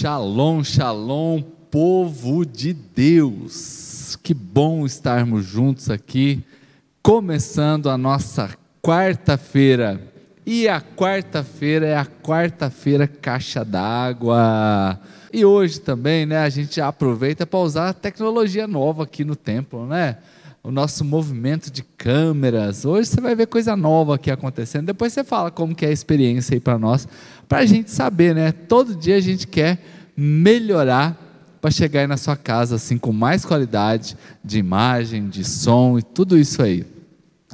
Shalom, shalom, povo de Deus. Que bom estarmos juntos aqui, começando a nossa quarta-feira. E a quarta-feira é a quarta-feira caixa d'água. E hoje também, né, a gente aproveita para usar a tecnologia nova aqui no templo, né? O nosso movimento de câmeras. Hoje você vai ver coisa nova aqui acontecendo. Depois você fala como que é a experiência aí para nós para a gente saber, né? Todo dia a gente quer melhorar para chegar aí na sua casa assim com mais qualidade de imagem, de som e tudo isso aí.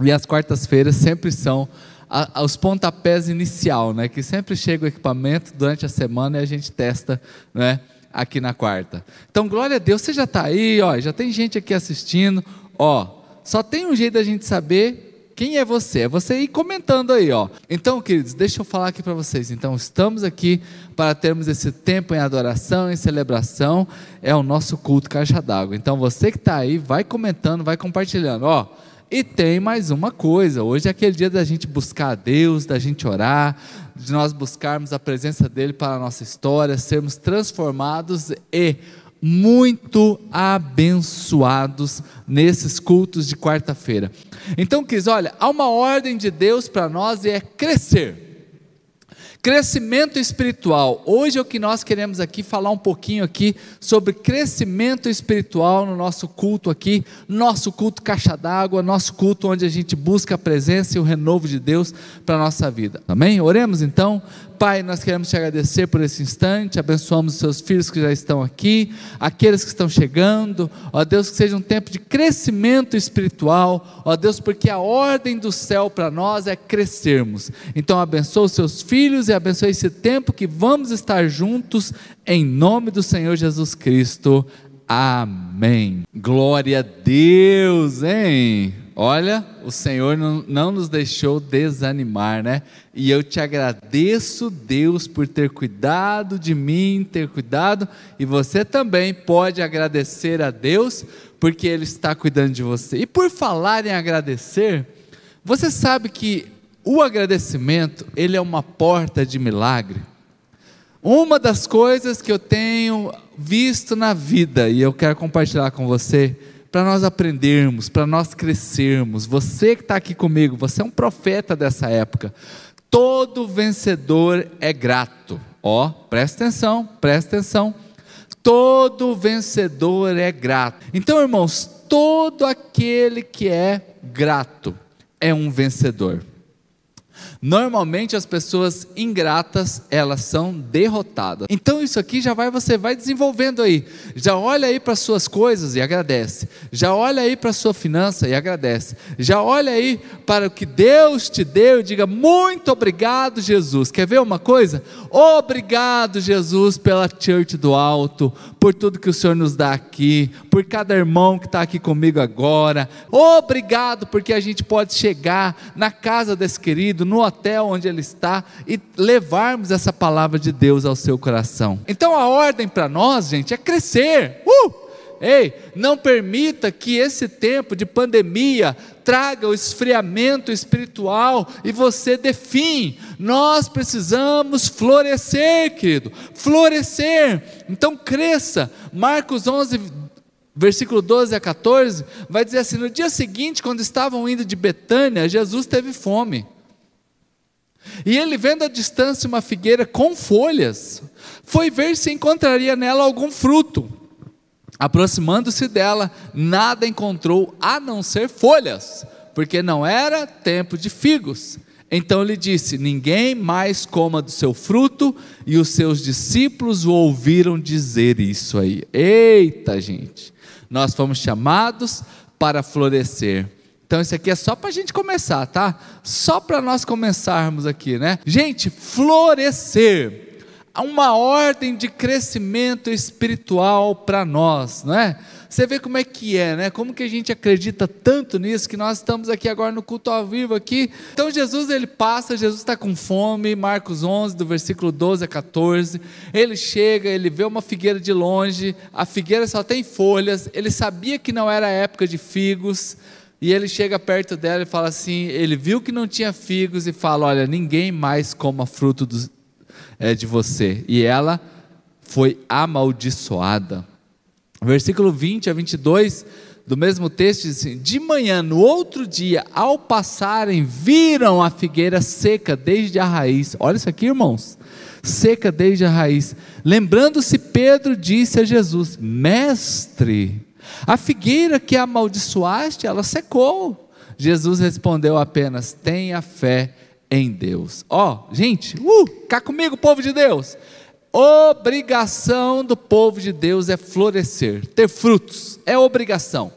E as quartas-feiras sempre são a, os pontapés inicial, né? Que sempre chega o equipamento durante a semana e a gente testa, né? Aqui na quarta. Então, glória a Deus, você já está aí, ó, já tem gente aqui assistindo, ó. Só tem um jeito da gente saber quem é você? É você ir comentando aí, ó. Então, queridos, deixa eu falar aqui para vocês. Então, estamos aqui para termos esse tempo em adoração, em celebração. É o nosso culto caixa d'água. Então, você que está aí, vai comentando, vai compartilhando, ó. E tem mais uma coisa: hoje é aquele dia da gente buscar a Deus, da gente orar, de nós buscarmos a presença dEle para a nossa história, sermos transformados e muito abençoados nesses cultos de quarta-feira. Então, quis, olha, há uma ordem de Deus para nós e é crescer. Crescimento espiritual. Hoje é o que nós queremos aqui falar um pouquinho aqui sobre crescimento espiritual no nosso culto aqui, nosso culto caixa d'água, nosso culto onde a gente busca a presença e o renovo de Deus para a nossa vida. Amém? Oremos então. Pai, nós queremos te agradecer por esse instante, abençoamos os seus filhos que já estão aqui, aqueles que estão chegando, ó Deus, que seja um tempo de crescimento espiritual, ó Deus, porque a ordem do céu para nós é crescermos. Então, abençoa os seus filhos e abençoe esse tempo que vamos estar juntos, em nome do Senhor Jesus Cristo. Amém. Glória a Deus, hein? Olha, o Senhor não, não, nos deixou desanimar, né? E eu te agradeço, Deus, por ter cuidado de mim, ter cuidado, e você também pode agradecer a Deus, porque Ele está cuidando de você. E por falar em agradecer, você sabe que o agradecimento, ele é uma porta de milagre. Uma das coisas que eu tenho visto na vida, e eu quero compartilhar com você, para nós aprendermos, para nós crescermos. Você que está aqui comigo, você é um profeta dessa época. Todo vencedor é grato. Ó, presta atenção, presta atenção. Todo vencedor é grato. Então, irmãos, todo aquele que é grato é um vencedor. Normalmente as pessoas ingratas, elas são derrotadas. Então isso aqui já vai você vai desenvolvendo aí. Já olha aí para suas coisas e agradece. Já olha aí para sua finança e agradece. Já olha aí para o que Deus te deu e diga muito obrigado, Jesus. Quer ver uma coisa? Obrigado, Jesus, pela Church do Alto, por tudo que o Senhor nos dá aqui, por cada irmão que está aqui comigo agora. Obrigado porque a gente pode chegar na casa desse querido, no hotel onde ele está e levarmos essa palavra de Deus ao seu coração. Então a ordem para nós, gente, é crescer. Uh! Ei, não permita que esse tempo de pandemia traga o esfriamento espiritual e você define. Nós precisamos florescer, querido, florescer. Então cresça. Marcos 11, versículo 12 a 14, vai dizer assim: no dia seguinte, quando estavam indo de Betânia, Jesus teve fome. E ele, vendo à distância uma figueira com folhas, foi ver se encontraria nela algum fruto. Aproximando-se dela, nada encontrou a não ser folhas, porque não era tempo de figos. Então lhe disse: Ninguém mais coma do seu fruto, e os seus discípulos o ouviram dizer isso aí. Eita, gente, nós fomos chamados para florescer. Então isso aqui é só para a gente começar, tá? Só para nós começarmos aqui, né? Gente, florescer uma ordem de crescimento espiritual para nós, não é? Você vê como é que é, né? Como que a gente acredita tanto nisso que nós estamos aqui agora no culto ao vivo aqui. Então Jesus ele passa, Jesus está com fome, Marcos 11 do versículo 12 a 14. Ele chega, ele vê uma figueira de longe, a figueira só tem folhas. Ele sabia que não era época de figos. E ele chega perto dela e fala assim: ele viu que não tinha figos e fala: Olha, ninguém mais coma fruto dos, é, de você. E ela foi amaldiçoada. Versículo 20 a 22 do mesmo texto diz assim: De manhã, no outro dia, ao passarem, viram a figueira seca desde a raiz. Olha isso aqui, irmãos. Seca desde a raiz. Lembrando-se, Pedro disse a Jesus: Mestre, a figueira que amaldiçoaste, ela secou. Jesus respondeu apenas: Tenha fé em Deus. Ó, oh, gente, uh, cá comigo, povo de Deus. Obrigação do povo de Deus é florescer, ter frutos, é obrigação.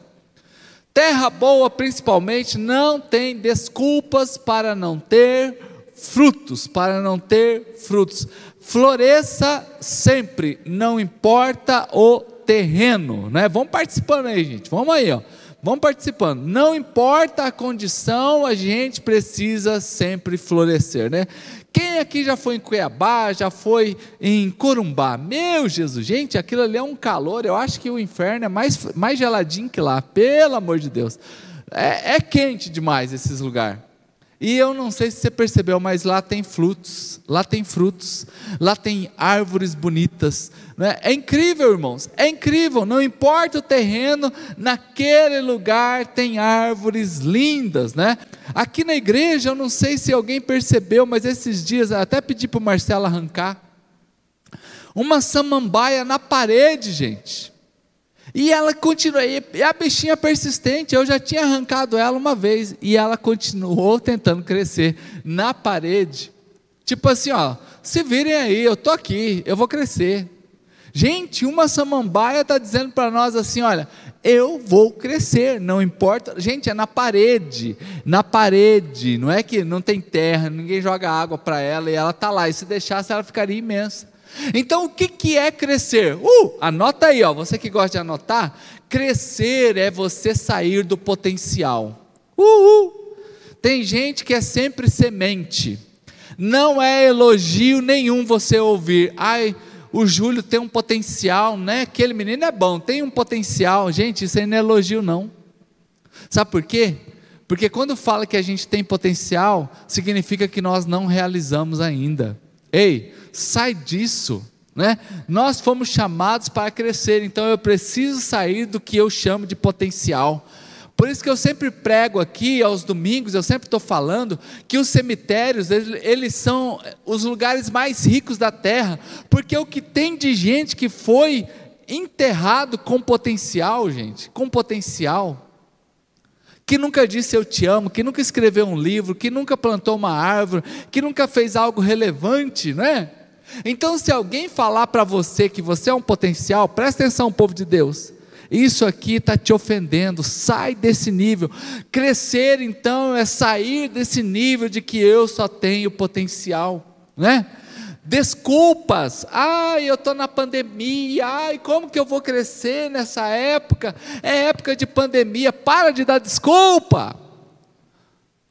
Terra boa, principalmente, não tem desculpas para não ter frutos, para não ter frutos. Floresça sempre, não importa o terreno, né? Vamos participando aí, gente. Vamos aí, ó. Vamos participando. Não importa a condição, a gente precisa sempre florescer, né? Quem aqui já foi em Cuiabá, já foi em Corumbá? Meu Jesus, gente, aquilo ali é um calor. Eu acho que o inferno é mais, mais geladinho que lá, pelo amor de Deus. É, é quente demais esses lugares. E eu não sei se você percebeu, mas lá tem frutos, lá tem frutos, lá tem árvores bonitas. Né? É incrível, irmãos, é incrível, não importa o terreno, naquele lugar tem árvores lindas. Né? Aqui na igreja, eu não sei se alguém percebeu, mas esses dias, até pedi para o Marcelo arrancar, uma samambaia na parede, gente. E ela continua, e a bichinha persistente, eu já tinha arrancado ela uma vez, e ela continuou tentando crescer na parede. Tipo assim, ó, se virem aí, eu tô aqui, eu vou crescer. Gente, uma samambaia está dizendo para nós assim: olha, eu vou crescer, não importa. Gente, é na parede, na parede, não é que não tem terra, ninguém joga água para ela e ela está lá. E se deixasse, ela ficaria imensa. Então, o que, que é crescer? Uh, anota aí, ó, você que gosta de anotar. Crescer é você sair do potencial. Uh, uh. Tem gente que é sempre semente. Não é elogio nenhum você ouvir. Ai, o Júlio tem um potencial, né? Aquele menino é bom, tem um potencial. Gente, isso aí não é elogio, não. Sabe por quê? Porque quando fala que a gente tem potencial, significa que nós não realizamos ainda. Ei, sai disso. Né? Nós fomos chamados para crescer, então eu preciso sair do que eu chamo de potencial. Por isso que eu sempre prego aqui aos domingos, eu sempre estou falando que os cemitérios, eles, são os lugares mais ricos da terra, porque o que tem de gente que foi enterrado com potencial, gente, com potencial, que nunca disse eu te amo, que nunca escreveu um livro, que nunca plantou uma árvore, que nunca fez algo relevante, não é? Então, se alguém falar para você que você é um potencial, presta atenção, povo de Deus. Isso aqui está te ofendendo, sai desse nível. Crescer, então, é sair desse nível de que eu só tenho potencial, né? Desculpas, ai, eu estou na pandemia, ai, como que eu vou crescer nessa época? É época de pandemia, para de dar desculpa.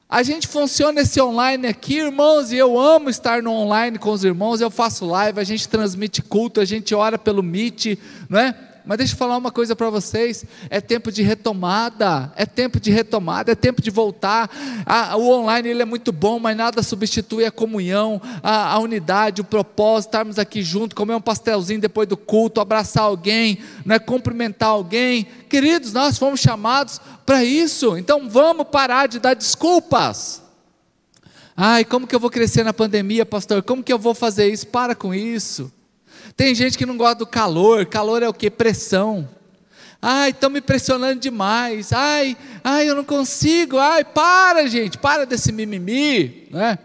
A gente funciona esse online aqui, irmãos, e eu amo estar no online com os irmãos. Eu faço live, a gente transmite culto, a gente ora pelo Meet, não é? Mas deixa eu falar uma coisa para vocês: é tempo de retomada, é tempo de retomada, é tempo de voltar. O online ele é muito bom, mas nada substitui a comunhão, a, a unidade, o propósito, estarmos aqui juntos, comer um pastelzinho depois do culto, abraçar alguém, não é cumprimentar alguém. Queridos, nós fomos chamados para isso, então vamos parar de dar desculpas. Ai, como que eu vou crescer na pandemia, pastor? Como que eu vou fazer isso? Para com isso. Tem gente que não gosta do calor. Calor é o que? Pressão. Ai, estão me pressionando demais. Ai, ai, eu não consigo. Ai, para, gente, para desse mimimi, né?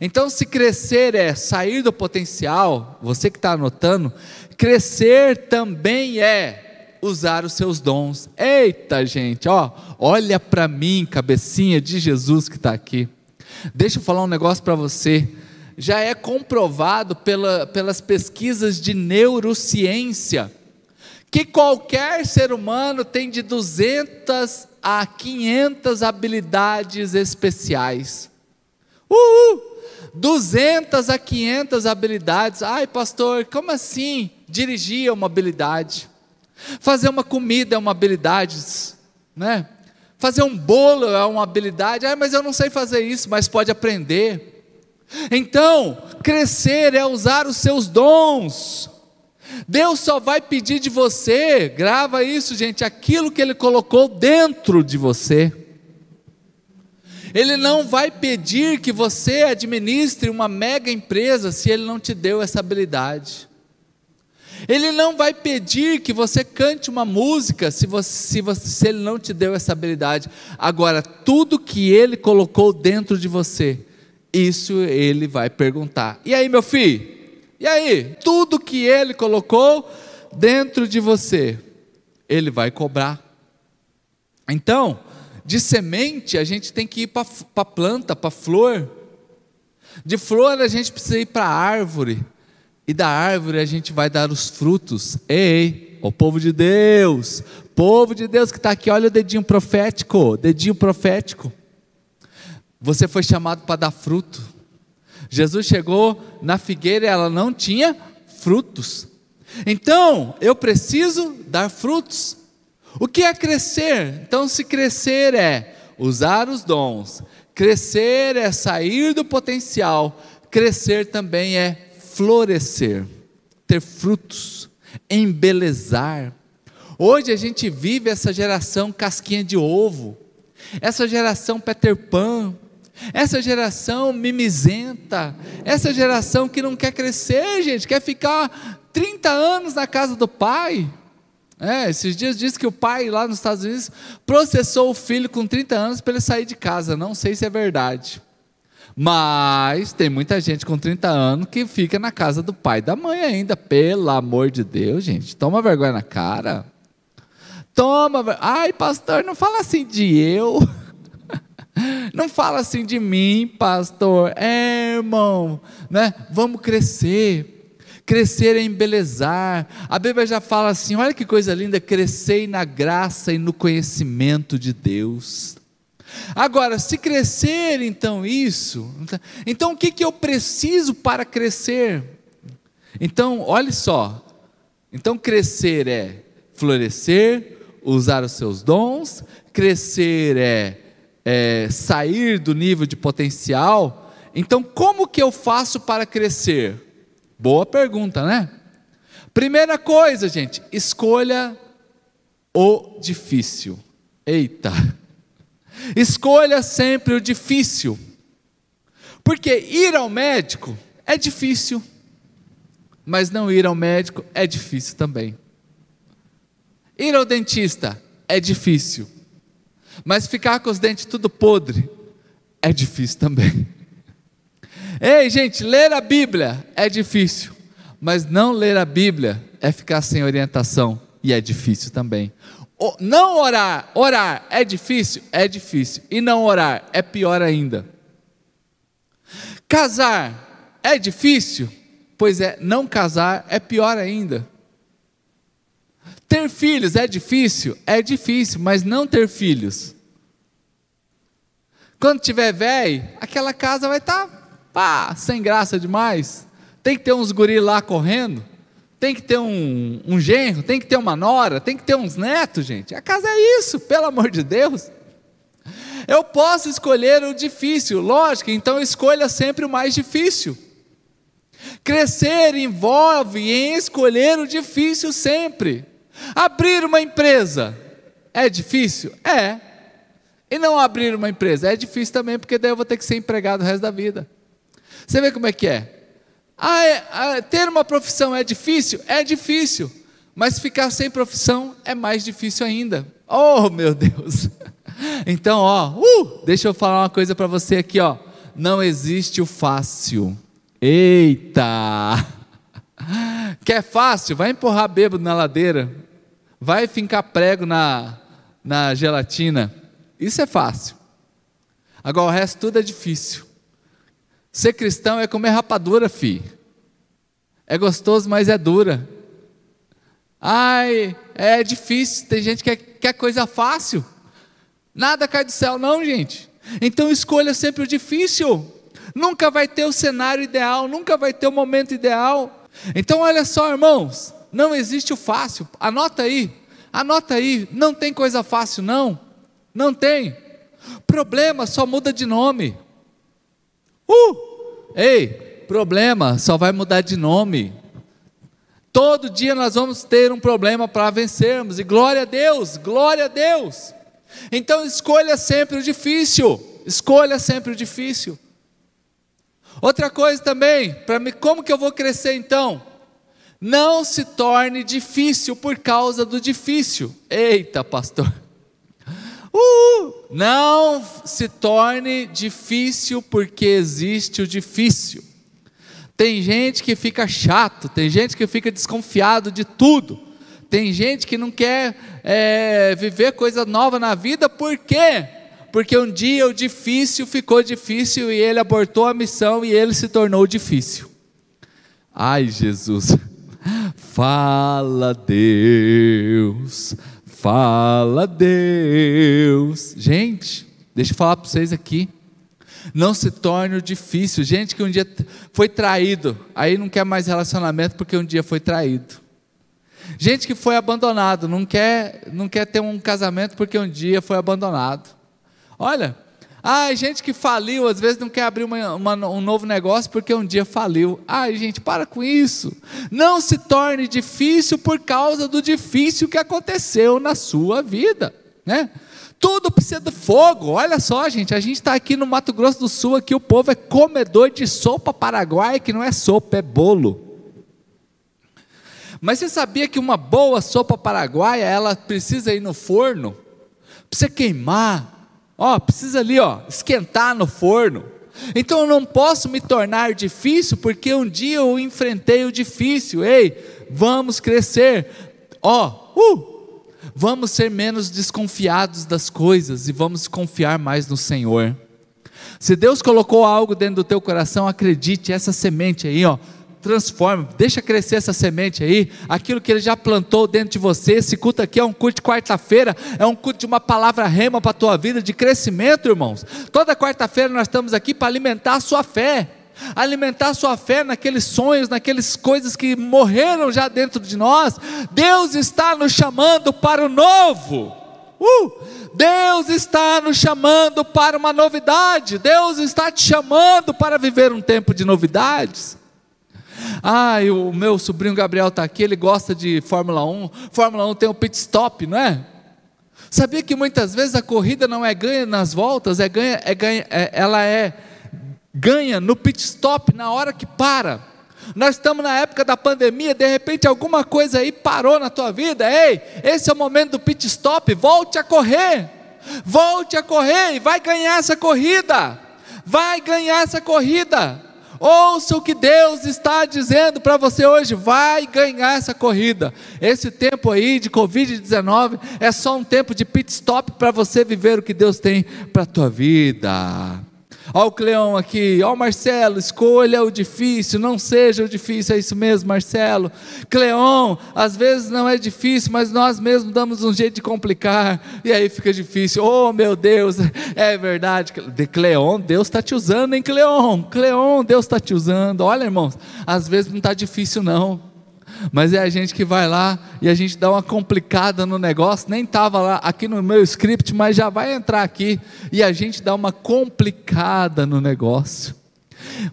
Então, se crescer é sair do potencial, você que está anotando, crescer também é usar os seus dons. Eita, gente, ó, olha para mim, cabecinha de Jesus que está aqui. Deixa eu falar um negócio para você já é comprovado pela, pelas pesquisas de neurociência que qualquer ser humano tem de 200 a 500 habilidades especiais. Uhul! 200 a 500 habilidades. Ai, pastor, como assim? Dirigir é uma habilidade. Fazer uma comida é uma habilidade, né? Fazer um bolo é uma habilidade. Ah, mas eu não sei fazer isso, mas pode aprender. Então, crescer é usar os seus dons. Deus só vai pedir de você, grava isso, gente, aquilo que Ele colocou dentro de você. Ele não vai pedir que você administre uma mega empresa se Ele não te deu essa habilidade. Ele não vai pedir que você cante uma música se, você, se, você, se Ele não te deu essa habilidade. Agora, tudo que Ele colocou dentro de você, isso Ele vai perguntar. E aí, meu filho? E aí? Tudo que Ele colocou dentro de você, Ele vai cobrar. Então, de semente, a gente tem que ir para a planta, para a flor. De flor, a gente precisa ir para a árvore e da árvore a gente vai dar os frutos. Ei, o povo de Deus, povo de Deus que está aqui, olha o dedinho profético, dedinho profético. Você foi chamado para dar fruto. Jesus chegou na figueira e ela não tinha frutos. Então, eu preciso dar frutos. O que é crescer? Então, se crescer é usar os dons, crescer é sair do potencial, crescer também é florescer, ter frutos, embelezar. Hoje a gente vive essa geração casquinha de ovo, essa geração Peter Pan, essa geração mimizenta, essa geração que não quer crescer, gente, quer ficar 30 anos na casa do pai. É, esses dias diz que o pai lá nos Estados Unidos processou o filho com 30 anos para ele sair de casa. Não sei se é verdade. Mas tem muita gente com 30 anos que fica na casa do pai e da mãe ainda. Pelo amor de Deus, gente. Toma vergonha na cara. Toma. Ai, pastor, não fala assim de eu. Não fala assim de mim, pastor. É, irmão, né? Vamos crescer. Crescer é embelezar. A Bíblia já fala assim: olha que coisa linda, crescer na graça e no conhecimento de Deus. Agora, se crescer então isso, então o que, que eu preciso para crescer? Então, olhe só. Então, crescer é florescer, usar os seus dons, crescer é, é sair do nível de potencial. Então, como que eu faço para crescer? Boa pergunta, né? Primeira coisa, gente, escolha o difícil. Eita! Escolha sempre o difícil. Porque ir ao médico é difícil, mas não ir ao médico é difícil também. Ir ao dentista é difícil, mas ficar com os dentes tudo podre é difícil também. Ei, gente, ler a Bíblia é difícil, mas não ler a Bíblia é ficar sem orientação e é difícil também. Não orar, orar é difícil? É difícil. E não orar é pior ainda. Casar é difícil? Pois é, não casar é pior ainda. Ter filhos é difícil? É difícil, mas não ter filhos. Quando tiver velho, aquela casa vai estar tá, sem graça demais. Tem que ter uns guri lá correndo tem que ter um, um genro, tem que ter uma nora, tem que ter uns netos, gente. A casa é isso, pelo amor de Deus. Eu posso escolher o difícil, lógico, então escolha sempre o mais difícil. Crescer envolve em escolher o difícil sempre. Abrir uma empresa é difícil? É. E não abrir uma empresa é difícil também, porque daí eu vou ter que ser empregado o resto da vida. Você vê como é que é? Ah, é, ah, ter uma profissão é difícil? É difícil. Mas ficar sem profissão é mais difícil ainda. Oh, meu Deus! Então, ó, uh, deixa eu falar uma coisa para você aqui, ó. Não existe o fácil. Eita! Quer fácil? Vai empurrar bêbado na ladeira. Vai fincar prego na, na gelatina. Isso é fácil. Agora o resto tudo é difícil. Ser cristão é comer rapadura, fi. É gostoso, mas é dura. Ai, é difícil. Tem gente que quer, quer coisa fácil. Nada cai do céu, não, gente. Então escolha sempre o difícil. Nunca vai ter o cenário ideal, nunca vai ter o momento ideal. Então, olha só, irmãos, não existe o fácil. Anota aí, anota aí. Não tem coisa fácil, não. Não tem. Problema só muda de nome. Uh! Ei, problema só vai mudar de nome. Todo dia nós vamos ter um problema para vencermos, e glória a Deus, glória a Deus. Então escolha sempre o difícil, escolha sempre o difícil. Outra coisa também, para mim, como que eu vou crescer então? Não se torne difícil por causa do difícil. Eita, pastor. Uh, não se torne difícil porque existe o difícil. Tem gente que fica chato, tem gente que fica desconfiado de tudo, tem gente que não quer é, viver coisa nova na vida, por quê? Porque um dia o difícil ficou difícil e ele abortou a missão e ele se tornou difícil. Ai, Jesus, fala Deus, fala Deus. Gente, deixa eu falar para vocês aqui. Não se torne difícil. Gente que um dia foi traído, aí não quer mais relacionamento porque um dia foi traído. Gente que foi abandonado, não quer, não quer ter um casamento porque um dia foi abandonado. Olha, ai, gente que faliu, às vezes não quer abrir uma, uma, um novo negócio porque um dia faliu. Ai, gente, para com isso. Não se torne difícil por causa do difícil que aconteceu na sua vida, né? Tudo precisa de fogo. Olha só, gente, a gente está aqui no Mato Grosso do Sul, aqui o povo é comedor de sopa paraguaia, que não é sopa, é bolo. Mas você sabia que uma boa sopa paraguaia, ela precisa ir no forno? Precisa queimar. Ó, precisa ali, ó, esquentar no forno. Então eu não posso me tornar difícil porque um dia eu enfrentei o difícil. Ei, vamos crescer. Ó, uh, Vamos ser menos desconfiados das coisas e vamos confiar mais no Senhor. Se Deus colocou algo dentro do teu coração, acredite, essa semente aí, ó, transforma, deixa crescer essa semente aí, aquilo que Ele já plantou dentro de você. Esse culto aqui é um culto de quarta-feira, é um culto de uma palavra rema para a tua vida, de crescimento, irmãos. Toda quarta-feira nós estamos aqui para alimentar a sua fé alimentar sua fé naqueles sonhos, naquelas coisas que morreram já dentro de nós. Deus está nos chamando para o novo. Uh! Deus está nos chamando para uma novidade. Deus está te chamando para viver um tempo de novidades. Ah, o meu sobrinho Gabriel está aqui, ele gosta de Fórmula 1. Fórmula 1 tem o pit stop, não é? Sabia que muitas vezes a corrida não é ganha nas voltas, é ganha, é ganha, é, ela é ganha no pit stop na hora que para. Nós estamos na época da pandemia, de repente alguma coisa aí parou na tua vida. Ei, esse é o momento do pit stop, volte a correr. Volte a correr e vai ganhar essa corrida. Vai ganhar essa corrida. Ouça o que Deus está dizendo para você hoje, vai ganhar essa corrida. Esse tempo aí de Covid-19 é só um tempo de pit stop para você viver o que Deus tem para a tua vida. Olha o Cleão aqui, ó Marcelo, escolha o difícil, não seja o difícil, é isso mesmo, Marcelo. Cleão, às vezes não é difícil, mas nós mesmos damos um jeito de complicar, e aí fica difícil. Oh meu Deus, é verdade. De Cleão, Deus está te usando, hein, Cleão? Cleão, Deus está te usando. Olha, irmãos, às vezes não está difícil, não mas é a gente que vai lá e a gente dá uma complicada no negócio, nem estava lá aqui no meu script, mas já vai entrar aqui, e a gente dá uma complicada no negócio.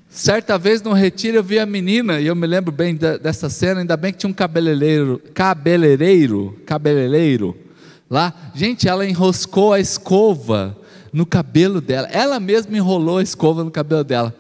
Certa vez no retiro eu vi a menina, e eu me lembro bem dessa cena, ainda bem que tinha um cabeleireiro, cabeleireiro, cabeleireiro lá. Gente, ela enroscou a escova no cabelo dela. Ela mesma enrolou a escova no cabelo dela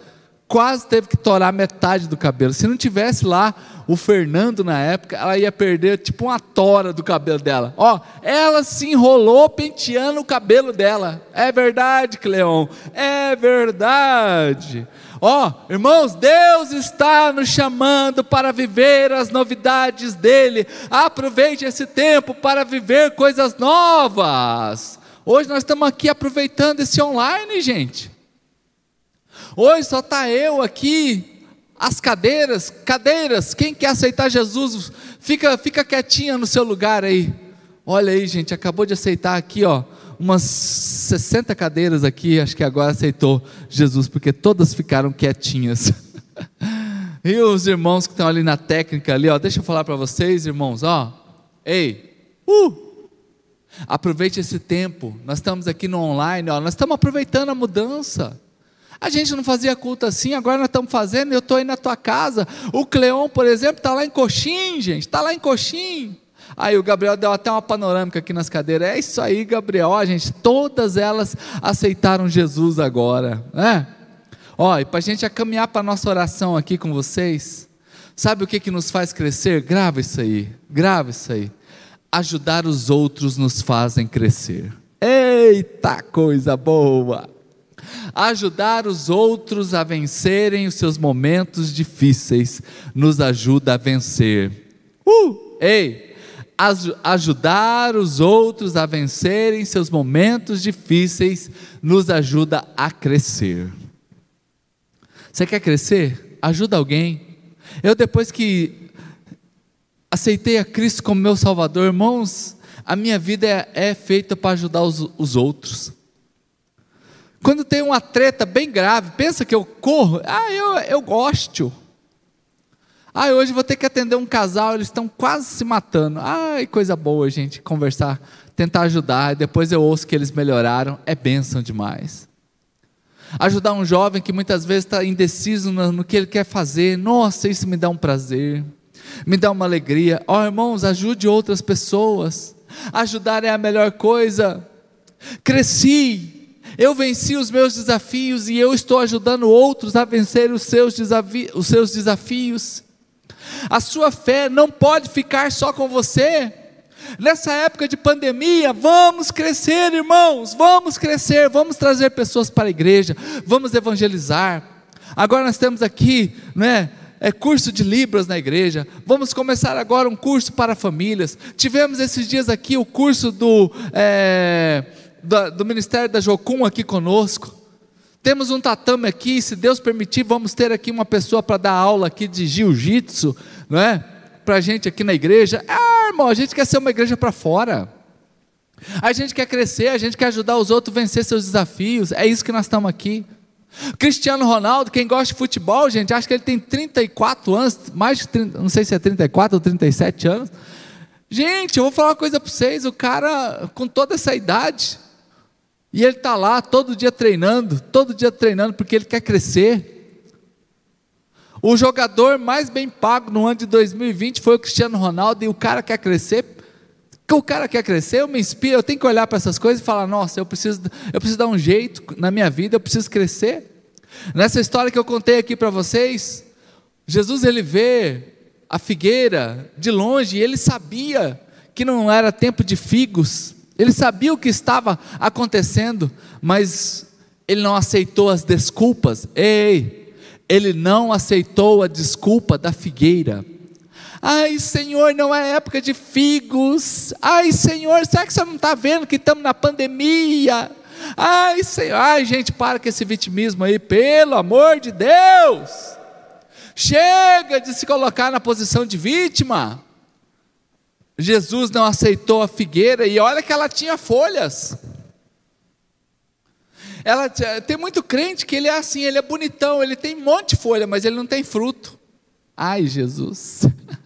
quase teve que torar metade do cabelo. Se não tivesse lá o Fernando na época, ela ia perder tipo uma tora do cabelo dela. Ó, ela se enrolou penteando o cabelo dela. É verdade, Cleon. É verdade. Ó, irmãos, Deus está nos chamando para viver as novidades dele. Aproveite esse tempo para viver coisas novas. Hoje nós estamos aqui aproveitando esse online, gente. Hoje só está eu aqui, as cadeiras, cadeiras, quem quer aceitar Jesus, fica, fica quietinha no seu lugar aí. Olha aí, gente, acabou de aceitar aqui, ó, umas 60 cadeiras aqui, acho que agora aceitou Jesus, porque todas ficaram quietinhas. e os irmãos que estão ali na técnica ali, ó, deixa eu falar para vocês, irmãos, ó. Ei, uh! Aproveite esse tempo. Nós estamos aqui no online, ó, nós estamos aproveitando a mudança. A gente não fazia culto assim, agora nós estamos fazendo, eu estou aí na tua casa. O Cleon, por exemplo, está lá em Coxim, gente, está lá em Coxim. Aí o Gabriel deu até uma panorâmica aqui nas cadeiras. É isso aí, Gabriel. Ó, gente, todas elas aceitaram Jesus agora, né? Ó, e para a gente caminhar para a nossa oração aqui com vocês, sabe o que, que nos faz crescer? Grava isso aí, grava isso aí. Ajudar os outros nos fazem crescer. Eita coisa boa! Ajudar os outros a vencerem os seus momentos difíceis nos ajuda a vencer. Uh! Ei! Ajudar os outros a vencerem seus momentos difíceis nos ajuda a crescer. Você quer crescer? Ajuda alguém. Eu, depois que aceitei a Cristo como meu Salvador, irmãos, a minha vida é, é feita para ajudar os, os outros. Quando tem uma treta bem grave, pensa que eu corro, ah, eu, eu gosto. Ah, hoje vou ter que atender um casal, eles estão quase se matando. Ai, coisa boa, gente, conversar, tentar ajudar, depois eu ouço que eles melhoraram, é bênção demais. Ajudar um jovem que muitas vezes está indeciso no, no, que ele quer fazer, nossa, isso me dá um prazer, me dá uma alegria. Ó oh, irmãos, ajude outras pessoas, ajudar é a melhor coisa. Cresci, eu venci os meus desafios e eu estou ajudando outros a vencer os seus, os seus desafios. A sua fé não pode ficar só com você. Nessa época de pandemia, vamos crescer, irmãos, vamos crescer, vamos trazer pessoas para a igreja, vamos evangelizar. Agora nós temos aqui, né, é, curso de Libras na igreja. Vamos começar agora um curso para famílias. Tivemos esses dias aqui o curso do, é, do, do Ministério da Jocum aqui conosco. Temos um tatame aqui, se Deus permitir, vamos ter aqui uma pessoa para dar aula aqui de jiu-jitsu, não é? Para a gente aqui na igreja. Ah, irmão, a gente quer ser uma igreja para fora. A gente quer crescer, a gente quer ajudar os outros a vencer seus desafios. É isso que nós estamos aqui. Cristiano Ronaldo, quem gosta de futebol, gente, acha que ele tem 34 anos, mais de 30, não sei se é 34 ou 37 anos. Gente, eu vou falar uma coisa para vocês: o cara, com toda essa idade, e ele está lá todo dia treinando, todo dia treinando, porque ele quer crescer. O jogador mais bem pago no ano de 2020 foi o Cristiano Ronaldo, e o cara quer crescer. O cara quer crescer, eu me inspiro, eu tenho que olhar para essas coisas e falar: nossa, eu preciso, eu preciso dar um jeito na minha vida, eu preciso crescer. Nessa história que eu contei aqui para vocês, Jesus ele vê a figueira de longe e ele sabia que não era tempo de figos, ele sabia o que estava acontecendo, mas ele não aceitou as desculpas. Ei, ele não aceitou a desculpa da figueira. Ai, Senhor, não é época de figos. Ai, Senhor, será que você não está vendo que estamos na pandemia? Ai, Senhor, ai, gente, para com esse vitimismo aí, pelo amor de Deus. Chega de se colocar na posição de vítima. Jesus não aceitou a figueira e olha que ela tinha folhas. Ela tem muito crente que ele é assim, ele é bonitão, ele tem um monte de folha, mas ele não tem fruto. Ai, Jesus.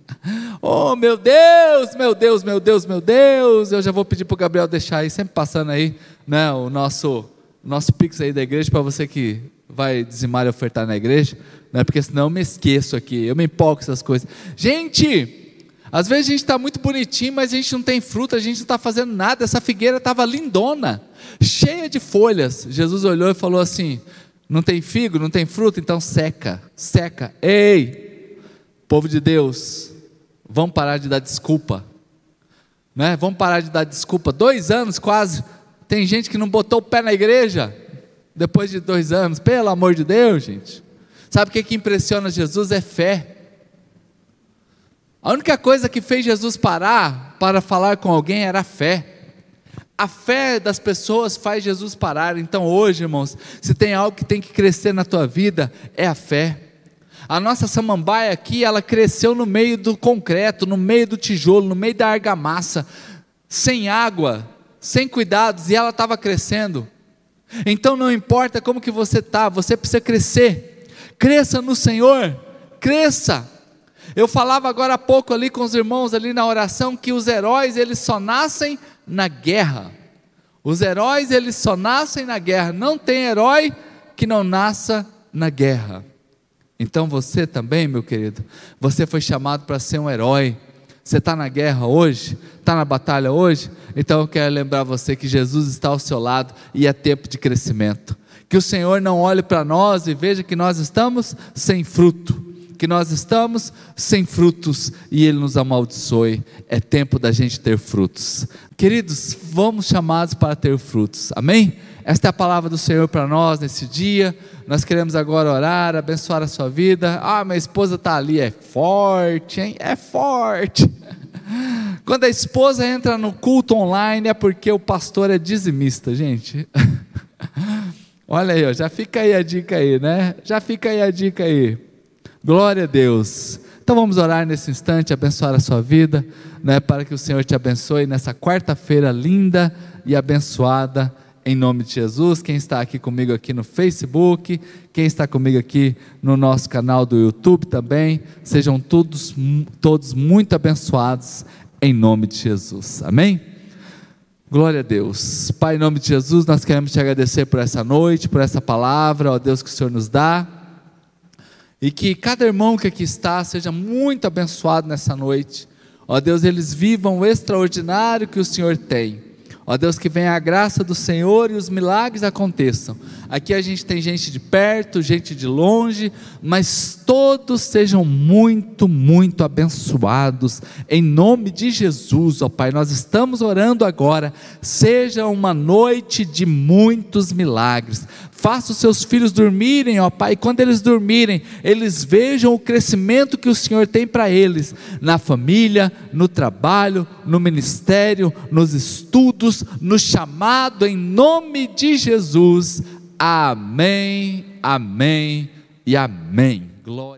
Oh, meu Deus, meu Deus, meu Deus, meu Deus. Eu já vou pedir para o Gabriel deixar aí, sempre passando aí, né, o nosso, nosso pix aí da igreja, para você que vai dizimar e ofertar na igreja, né, porque senão eu me esqueço aqui, eu me empolgo com essas coisas. Gente, às vezes a gente está muito bonitinho, mas a gente não tem fruta, a gente não está fazendo nada. Essa figueira estava lindona, cheia de folhas. Jesus olhou e falou assim: Não tem figo, não tem fruta, então seca, seca. Ei, povo de Deus, vamos parar de dar desculpa. Né? Vamos parar de dar desculpa. Dois anos quase. Tem gente que não botou o pé na igreja depois de dois anos. Pelo amor de Deus, gente. Sabe o que, que impressiona Jesus? É fé. A única coisa que fez Jesus parar para falar com alguém era a fé. A fé das pessoas faz Jesus parar. Então, hoje, irmãos, se tem algo que tem que crescer na tua vida, é a fé. A nossa samambaia aqui, ela cresceu no meio do concreto, no meio do tijolo, no meio da argamassa, sem água, sem cuidados, e ela estava crescendo. Então não importa como que você está, você precisa crescer. Cresça no Senhor, cresça. Eu falava agora há pouco ali com os irmãos ali na oração que os heróis eles só nascem na guerra. Os heróis eles só nascem na guerra. Não tem herói que não nasça na guerra. Então você também, meu querido, você foi chamado para ser um herói. Você está na guerra hoje? Está na batalha hoje? Então eu quero lembrar você que Jesus está ao seu lado e é tempo de crescimento. Que o Senhor não olhe para nós e veja que nós estamos sem fruto que nós estamos sem frutos e Ele nos amaldiçoe. É tempo da gente ter frutos. Queridos, vamos chamados para ter frutos, amém? Esta é a palavra do Senhor para nós nesse dia. Nós queremos agora orar, abençoar a sua vida. Ah, minha esposa está ali, é forte, hein? É forte. Quando a esposa entra no culto online é porque o pastor é dizimista, gente. Olha aí, ó, já fica aí a dica aí, né? Já fica aí a dica aí. Glória a Deus. Então vamos orar nesse instante, abençoar a sua vida, né, para que o Senhor te abençoe nessa quarta-feira linda e abençoada, em nome de Jesus. Quem está aqui comigo aqui no Facebook, quem está comigo aqui no nosso canal do YouTube também, sejam todos, todos muito abençoados, em nome de Jesus. Amém? Glória a Deus. Pai, em nome de Jesus, nós queremos te agradecer por essa noite, por essa palavra, ó Deus, que o Senhor nos dá. E que cada irmão que aqui está seja muito abençoado nessa noite. Ó Deus, eles vivam o extraordinário que o Senhor tem. Ó Deus, que venha a graça do Senhor e os milagres aconteçam. Aqui a gente tem gente de perto, gente de longe, mas todos sejam muito, muito abençoados. Em nome de Jesus, ó Pai, nós estamos orando agora. Seja uma noite de muitos milagres. Faça os seus filhos dormirem, ó Pai, e quando eles dormirem, eles vejam o crescimento que o Senhor tem para eles, na família, no trabalho, no ministério, nos estudos, no chamado, em nome de Jesus. Amém, amém e amém. Glória.